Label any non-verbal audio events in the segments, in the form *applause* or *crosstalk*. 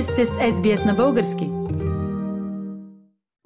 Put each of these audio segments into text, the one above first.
Вие сте с SBS на български.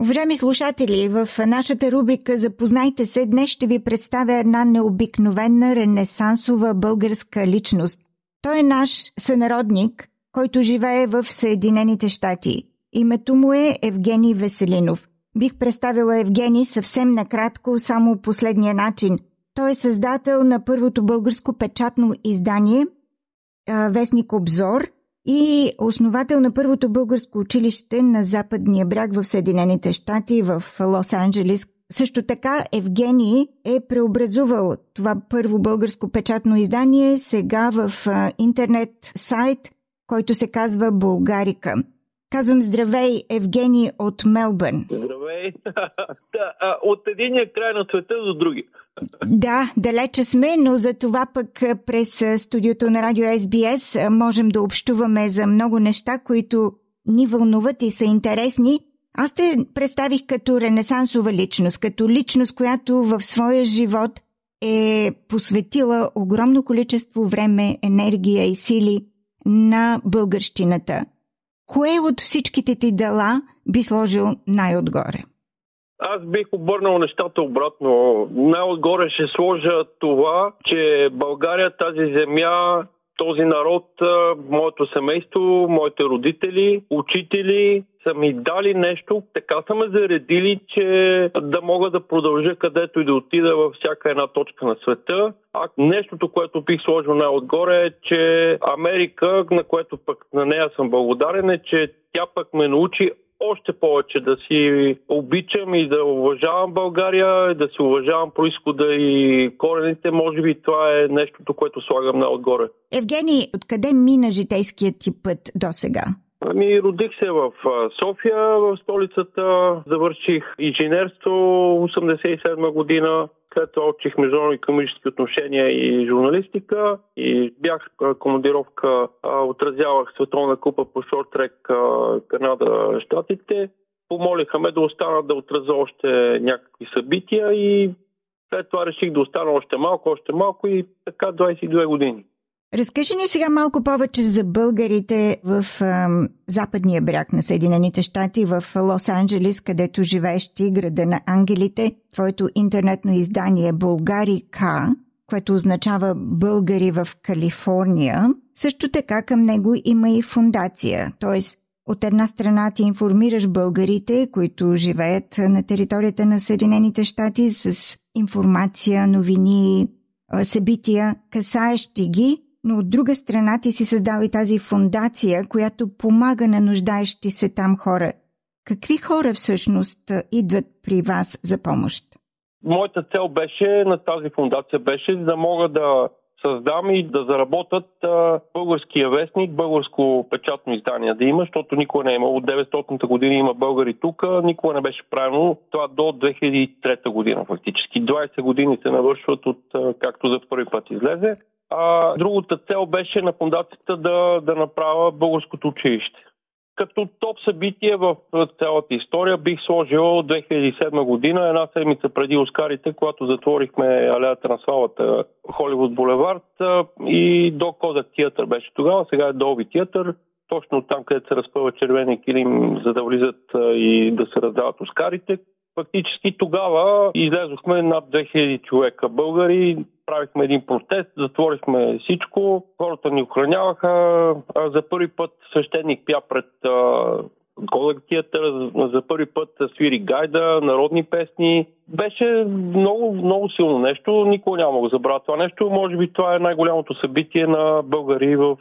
Уважаеми слушатели, в нашата рубрика Запознайте се, днес ще ви представя една необикновена ренесансова българска личност. Той е наш сънародник, който живее в Съединените щати. Името му е Евгений Веселинов. Бих представила Евгений съвсем накратко, само последния начин. Той е създател на първото българско печатно издание Вестник Обзор – и основател на първото българско училище на Западния бряг в Съединените щати в Лос-Анджелес. Също така Евгений е преобразувал това първо българско печатно издание сега в интернет сайт, който се казва Bulgarika. Казвам здравей, Евгений от Мелбърн. Здравей! *laughs* от единия край на света до други. Да, далече сме, но за това пък през студиото на Радио SBS можем да общуваме за много неща, които ни вълнуват и са интересни. Аз те представих като ренесансова личност, като личност, която в своя живот е посветила огромно количество време, енергия и сили на българщината. Кое от всичките ти дела би сложил най-отгоре? Аз бих обърнал нещата обратно. Най-отгоре ще сложа това, че България, тази земя, този народ, моето семейство, моите родители, учители са ми дали нещо, така са ме заредили, че да мога да продължа където и да отида във всяка една точка на света. А нещото, което бих сложил най-отгоре е, че Америка, на което пък на нея съм благодарен, е, че тя пък ме научи още повече да си обичам и да уважавам България, да си уважавам происхода и корените. Може би това е нещото, което слагам на отгоре. Евгений, откъде мина житейският ти път до сега? Ами, родих се в София, в столицата. Завърших инженерство 87 година. След това учих международни економически отношения и журналистика и бях командировка, отразявах Световна купа по шорт-трек Канада, Штатите. Помолиха ме да остана да отразя още някакви събития и след това реших да остана още малко, още малко и така 22 години. Разкажи ни сега малко повече за българите в ам, западния бряг на Съединените щати, в Лос-Анджелес, където живееш ти, града на ангелите. Твоето интернетно издание Българи К, което означава българи в Калифорния. Също така към него има и фундация, т.е. От една страна ти информираш българите, които живеят на територията на Съединените щати с информация, новини, събития, касаещи ги, но от друга страна ти си създал и тази фундация, която помага на нуждаещи се там хора. Какви хора всъщност идват при вас за помощ? Моята цел беше на тази фундация беше да мога да създам и да заработят българския вестник, българско печатно издание да има, защото никога не е имало. От 900-та година има българи тук, никога не беше правено това до 2003 година фактически. 20 години се навършват от както за първи път излезе. А другата цел беше на фундацията да, да направя българското училище. Като топ събитие в цялата история бих сложил 2007 година, една седмица преди Оскарите, когато затворихме алеята на славата Холивуд Булевард и до Козак театър беше тогава, сега е Долби театър, точно там, където се разпъва червени килим, за да влизат и да се раздават Оскарите. Фактически тогава излезохме над 2000 човека българи, правихме един протест, затворихме всичко, хората ни охраняваха. За първи път свещеник пя пред колектията, за първи път свири гайда, народни песни. Беше много, много силно нещо. Никога няма го забравя това нещо. Може би това е най-голямото събитие на българи в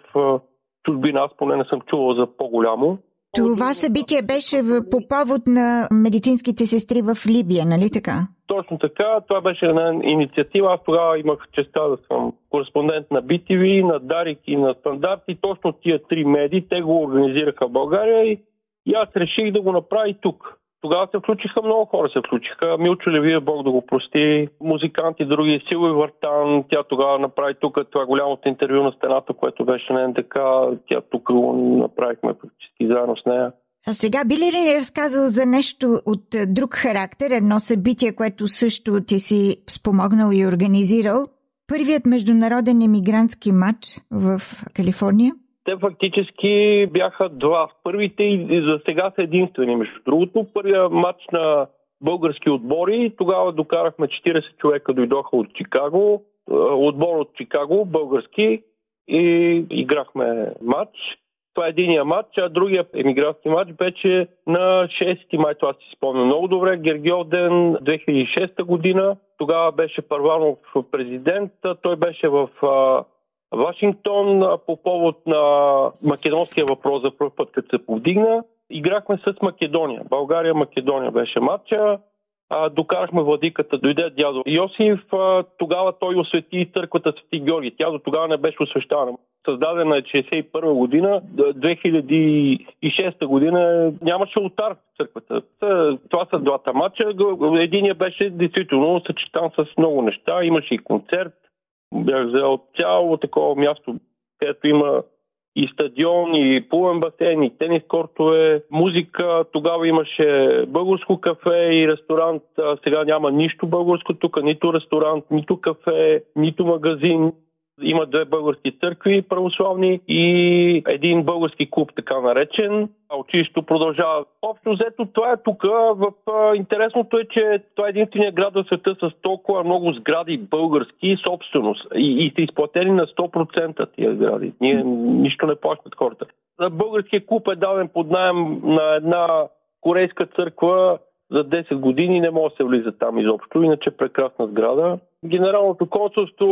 чужбина. Аз поне не съм чувал за по-голямо. Това събитие беше в, по повод на медицинските сестри в Либия, нали така? Точно така. Това беше една инициатива. Аз тогава имах честа да съм кореспондент на BTV, на Дарик и на Стандарт и точно тия три медии, те го организираха в България и, и аз реших да го направя и тук. Тогава се включиха много хора, се включиха. Милчо Левия, Бог да го прости, музиканти, други, Силви Вартан, тя тогава направи тук това голямото интервю на стената, което беше на НДК, тя тук го направихме практически заедно с нея. А сега би ли ни разказал за нещо от друг характер, едно събитие, което също ти си спомогнал и организирал? Първият международен емигрантски матч в Калифорния? Те фактически бяха два. Първите и за сега са единствени. Между другото, първия матч на български отбори, тогава докарахме 40 човека, дойдоха от Чикаго, отбор от Чикаго, български, и играхме матч. Това е единия матч, а другия емигрантски матч беше на 6 май, това си спомня много добре, Гергиов ден 2006 година. Тогава беше Първанов президент, той беше в Вашингтон по повод на македонския въпрос за първ път, като се повдигна. Играхме с Македония. България-Македония беше матча. А, докарахме владиката, дойде дядо Йосиф, а, тогава той освети църквата Свети Георги. Тя до тогава не беше освещавана. Създадена е 61 година, 2006 година нямаше ултар в църквата. Това са двата матча. Единия беше действително съчетан с много неща. Имаше и концерт, бях взел цяло такова място, където има и стадион, и плувен басейн, и тенис кортове, музика. Тогава имаше българско кафе и ресторант. Сега няма нищо българско тук, нито ресторант, нито кафе, нито магазин. Има две български църкви православни и един български клуб, така наречен. Училището продължава. Общо взето това е тук. В, интересното е, че това е единствения град в света с толкова много сгради български собственост и, и са изплатени на 100% тия сгради. Ние нищо не плащат хората. Българския клуб е даден под найем на една корейска църква за 10 години не може да се влиза там изобщо, иначе прекрасна сграда. Генералното консулство,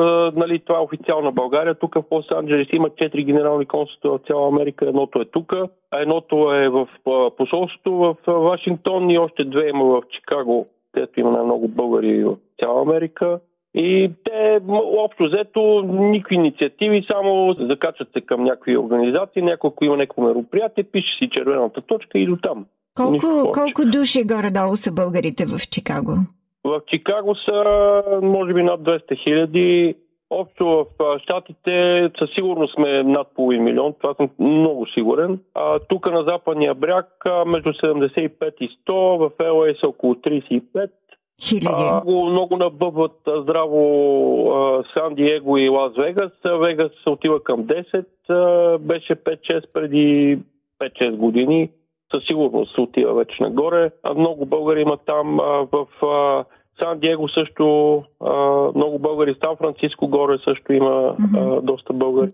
е, нали, това е официална България. Тук в Лос-Анджелес има 4 генерални консулства в цяла Америка. Едното е тук, а едното е в посолството в Вашингтон и още две има в Чикаго, където има най-много българи в цяла Америка. И те, общо взето, никакви инициативи, само закачат се към някакви организации, някой, има някакво мероприятие, пише си червената точка и до там. Колко, колко души горе-долу са българите в Чикаго? В Чикаго са, може би, над 200 хиляди. Общо в Штатите със сигурност сме над половин милион, това съм много сигурен. А, тук на западния бряг между 75 и 100, в ЛА са около 35. Хиляди. Много, много набъбват здраво а, Сан Диего и Лас Вегас. Вегас се отива към 10, а, беше 5-6 преди 5-6 години със сигурност се отива вече нагоре. А много българи има там а, в а, Сан Диего също а, много българи. Сан Франциско горе също има а, доста българи.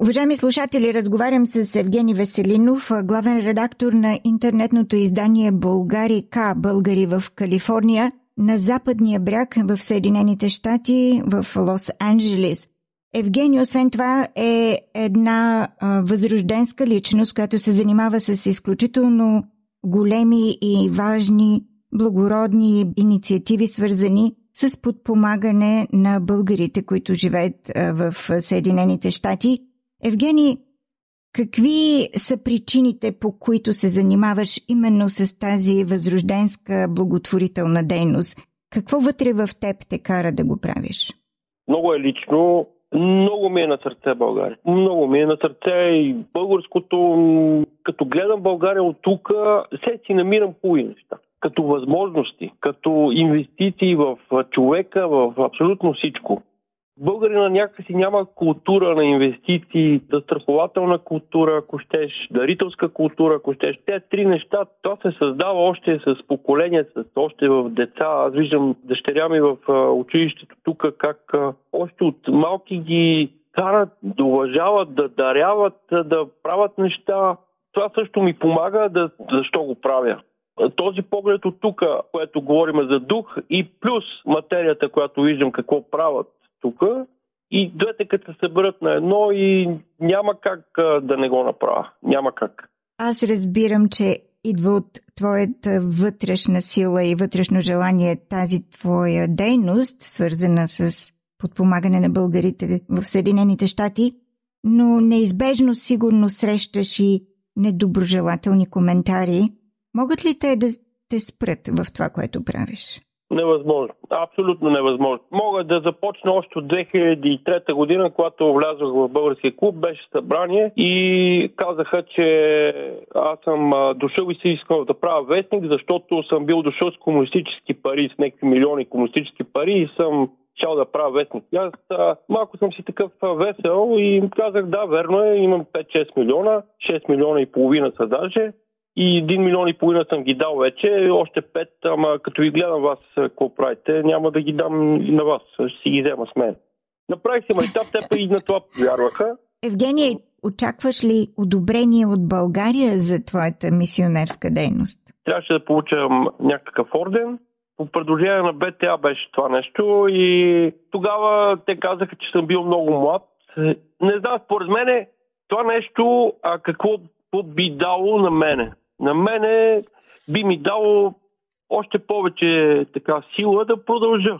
Уважаеми слушатели, разговарям с Евгений Веселинов, главен редактор на интернетното издание Българи К. Българи в Калифорния на западния бряг в Съединените щати в Лос-Анджелес. Евгений, освен това, е една а, възрожденска личност, която се занимава с изключително големи и важни благородни инициативи, свързани с подпомагане на българите, които живеят в Съединените щати. Евгений, какви са причините, по които се занимаваш именно с тази възрожденска благотворителна дейност? Какво вътре в теб те кара да го правиш? Много е лично много ми е на сърце България. Много ми е на сърце и българското. Като гледам България от тук, се си намирам хубави неща. Като възможности, като инвестиции в човека, в абсолютно всичко. Българина някакси няма култура на инвестиции, застрахователна култура, ако щеш, дарителска култура, ако щеш. Те три неща, това се създава още с поколение, с още в деца. Аз виждам дъщеря ми в училището тук, как още от малки ги карат да уважават, да даряват, да правят неща. Това също ми помага да, защо го правя този поглед от тук, което говорим за дух и плюс материята, която виждам какво правят тук и двете като се съберат на едно и няма как да не го направя. Няма как. Аз разбирам, че идва от твоята вътрешна сила и вътрешно желание тази твоя дейност, свързана с подпомагане на българите в Съединените щати, но неизбежно сигурно срещаш и недоброжелателни коментари. Могат ли те да те спрат в това, което правиш? Невъзможно. Абсолютно невъзможно. Мога да започна още от 2003 година, когато влязох в българския клуб, беше събрание и казаха, че аз съм дошъл и си искал да правя вестник, защото съм бил дошъл с комунистически пари, с някакви милиони комунистически пари и съм щял да правя вестник. Аз а, малко съм си такъв весел и им казах, да, верно е, имам 5-6 милиона, 6 милиона и половина са даже и 1 милион и половина съм ги дал вече, още 5, ама като ви гледам вас какво правите, няма да ги дам на вас, ще си ги взема с мен. Направих си майтап, те и на това повярваха. Евгения, очакваш ли одобрение от България за твоята мисионерска дейност? Трябваше да получа някакъв орден. По предложение на БТА беше това нещо и тогава те казаха, че съм бил много млад. Не знам, според мен това нещо, а какво би дало на мене? На мене би ми дало още повече така сила да продължа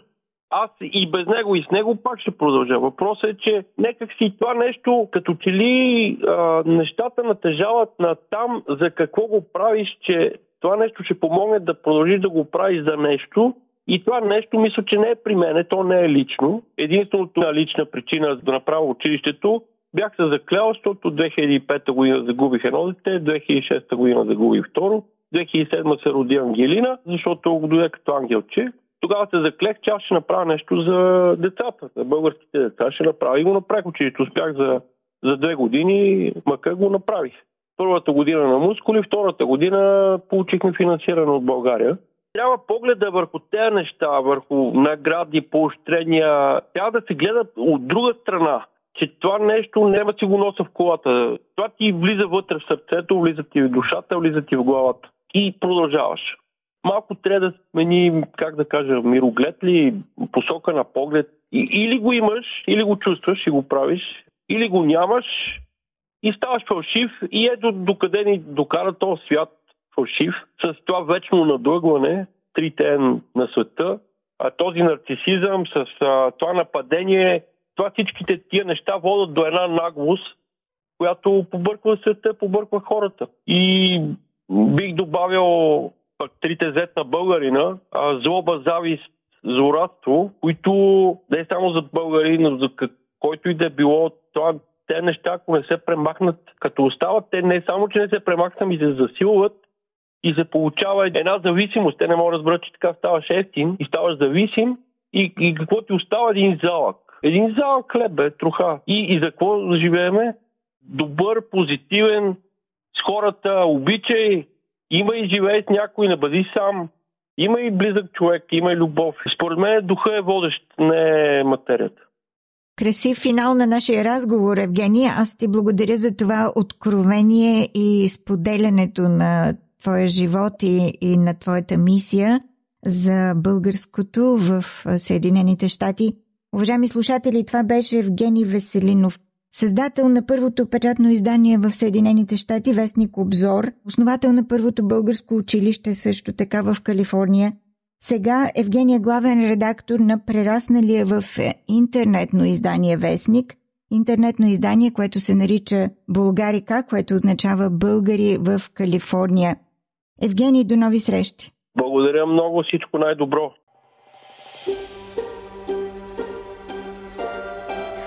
аз и без него и с него пак ще продължа. Въпросът е, че некак си това нещо, като че ли а, нещата натежават на там за какво го правиш, че това нещо ще помогне да продължиш да го правиш за нещо и това нещо мисля, че не е при мене, то не е лично. Единственото лична причина да направя училището бях се заклел, защото 2005 година загубих едно дете, 2006 година загубих второ, 2007 се роди Ангелина, защото го дойде като ангелче тогава се заклех, че аз ще направя нещо за децата, за българските деца. Ще направя и го направих училище. Успях за, за две години, макар го направих. Първата година на мускули, втората година получихме финансиране от България. Трябва погледа върху тези неща, върху награди, поощрения. Трябва да се гледа от друга страна че това нещо няма си го носа в колата. Това ти влиза вътре в сърцето, влиза ти в душата, влиза ти в главата. И продължаваш малко трябва да смени, как да кажа, мироглед ли, посока на поглед. И, или го имаш, или го чувстваш и го правиш, или го нямаш и ставаш фалшив и ето докъде ни докара този свят фалшив с това вечно надлъгване, трите на света, а този нарцисизъм, с а, това нападение, това всичките тия неща водят до една наглост, която побърква света, побърква хората. И бих добавил пък трите зет на българина, а, злоба, завист, злорадство, които не е само за българи, но за който и да е било това, те неща, ако не се премахнат, като остават, те не само, че не се премахнат, ами се засилват и се получава една зависимост. Те не могат да разберат, че така ставаш ефтин и ставаш зависим и, и какво ти остава един залък. Един залък хлеб, бе, труха. И, и за какво живееме? Добър, позитивен, с хората, обичай, има и живее с някой, не бъди сам. Има и близък човек, има и любов. Според мен духа е водещ, не е материята. Красив финал на нашия разговор, Евгения. Аз ти благодаря за това откровение и споделянето на твоя живот и, и на твоята мисия за българското в Съединените щати. Уважаеми слушатели, това беше Евгений Веселинов, Създател на първото печатно издание в Съединените щати, вестник Обзор, основател на първото българско училище също така в Калифорния. Сега Евгения е главен редактор на прерасналия в интернетно издание Вестник, интернетно издание, което се нарича Българика, което означава българи в Калифорния. Евгений, до нови срещи! Благодаря много, всичко най-добро!